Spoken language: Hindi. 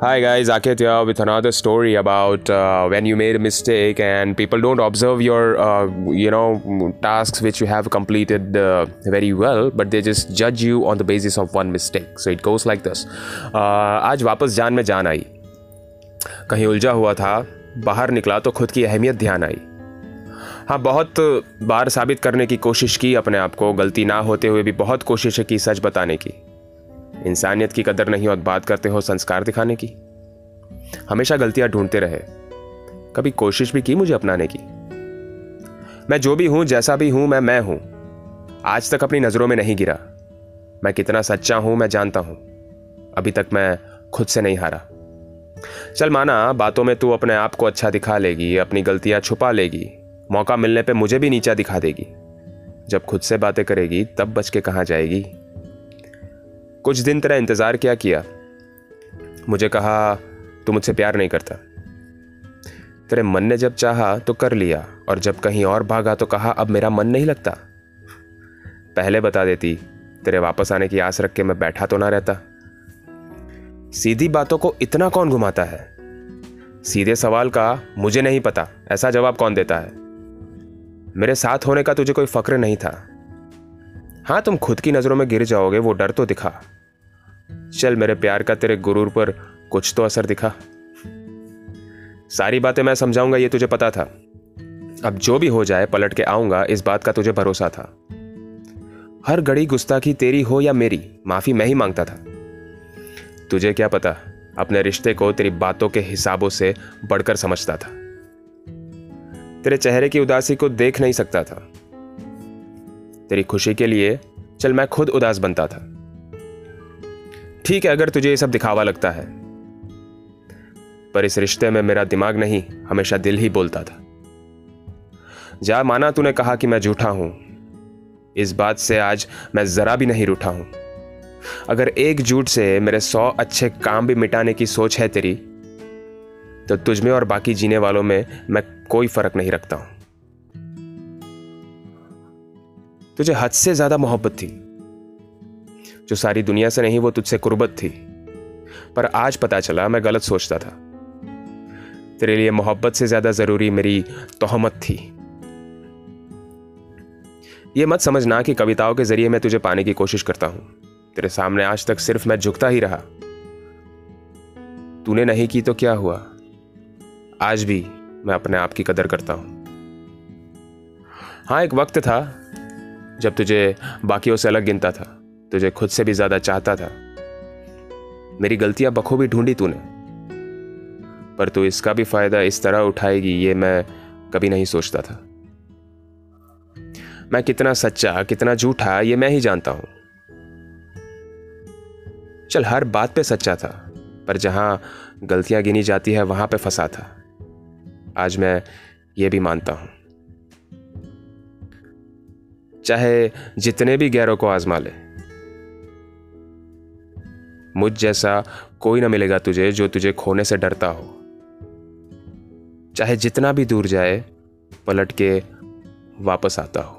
Hi guys, Aket here with another story about uh, when you made a mistake and people don't observe your, uh, you know, tasks which you have completed uh, very well, but they just judge you on the basis of one mistake. So it goes like this. Uh, आज वापस जान में जान आई कहीं उलझा हुआ था बाहर निकला तो खुद की अहमियत ध्यान आई हाँ बहुत बार साबित करने की कोशिश की अपने आप को गलती ना होते हुए भी बहुत कोशिशें की सच बताने की इंसानियत की कदर नहीं और बात करते हो संस्कार दिखाने की। हमेशा गलतियाँ ढूंढते रहे। कभी कोशिश भी की मुझे अपनाने की। मैं जो भी हूँ, जैसा भी हूँ, मैं मैं हूँ। आज तक अपनी नज़रों में नहीं गिरा। मैं कितना सच्चा हूँ, मैं जानता हूँ। अभी तक मैं खुद से नहीं हारा। चल माना, बातों में तू अपने आप को अच्छा दिखा लेगी, अपनी गलतियाँ छुपा लेगी, मौका मिलने पे मुझे भी नीचा दिखा देगी। जब खुद से बातें करेगी, तब बच के कहाँ जाएगी? कुछ दिन तेरा इंतज़ार क्या किया? मुझे कहा, तू मुझसे प्यार नहीं करता। तेरे मन ने जब चाहा तो कर लिया, और जब कहीं और भागा तो कहा, अब मेरा मन नहीं लगता। पहले बता देती, तेरे वापस आने की आस रख के मैं बैठा तो ना रहता। सीधी बातों को इतना कौन घुमाता है? सीधे सवाल का मुझे नहीं पता, ऐसा जवाब कौन देता है? मेरे साथ होने का तुझे कोई फक्र नहीं था। हाँ तुम खुद की नज़रों में गिर जाओगे, वो डर तो दिखा। चल मेरे प्यार का तेरे गुरूर पर कुछ तो असर दिखा। सारी बातें मैं समझाऊँगा, ये तुझे पता था। अब जो भी हो जाए, पलट के आऊँगा, इस बात का तुझे भरोसा था। हर घड़ी गुस्ताखी तेरी हो या मेरी, माफ़ी मैं ही माँगता था। तुझे क्या पता, अपने रिश्ते को तेरी बातों के हिसाबों से बढ़कर समझता था। तेरे चेहरे की उदासी को देख नहीं सकता था। तेरी खुशी के लिए, चल मैं खुद उदास बनता था। ठीक है, अगर तुझे ये सब दिखावा लगता है। पर इस रिश्ते में मेरा दिमाग नहीं, हमेशा दिल ही बोलता था। जा माना तूने कहा कि मैं झूठा हूँ। इस बात से आज मैं जरा भी नहीं रूठा हूँ। अगर एक झूठ से मेरे सौ अच्छे काम भी मिटाने की सोच है तेरी तो तुझमें और बाकी जीने वालों में मैं कोई फ़र्क नहीं रखता हूँ। तुझे हद से ज़्यादा मोहब्बत थी। जो सारी दुनिया से नहीं, वो तुझसे कुर्बत थी। पर आज पता चला, मैं गलत सोचता था। तेरे लिए मोहब्बत से ज़्यादा ज़रूरी मेरी तोहमत थी। ये मत समझना कि कविताओं के ज़रिए मैं तुझे पाने की कोशिश करता हूँ। तेरे सामने आज तक सिर्फ़ मैं झुकता ही रहा। तूने नहीं की तो क्या हुआ? आज भी मैं अपने आप की कदर करता हूँ। हाँ एक वक्त था जब तुझे बाकियों से अलग गिनता था। तुझे खुद से भी ज़्यादा चाहता था। मेरी गलतियाँ बखूबी ढूंढी तूने। पर तू इसका भी फ़ायदा इस तरह उठाएगी, ये मैं कभी नहीं सोचता था। मैं कितना सच्चा, कितना झूठा, ये मैं ही जानता हूँ। चल, हर बात पे सच्चा था, पर जहाँ गलतियाँ गिनी जाती है, वहाँ पे फंसा था। आज मैं ये भी मानता हूँ। चाहे जितने भी गैरों को आजमा ले मुझ जैसा कोई ना मिलेगा तुझे जो तुझे खोने से डरता हो। चाहे जितना भी दूर जाए, पलट के वापस आता हो।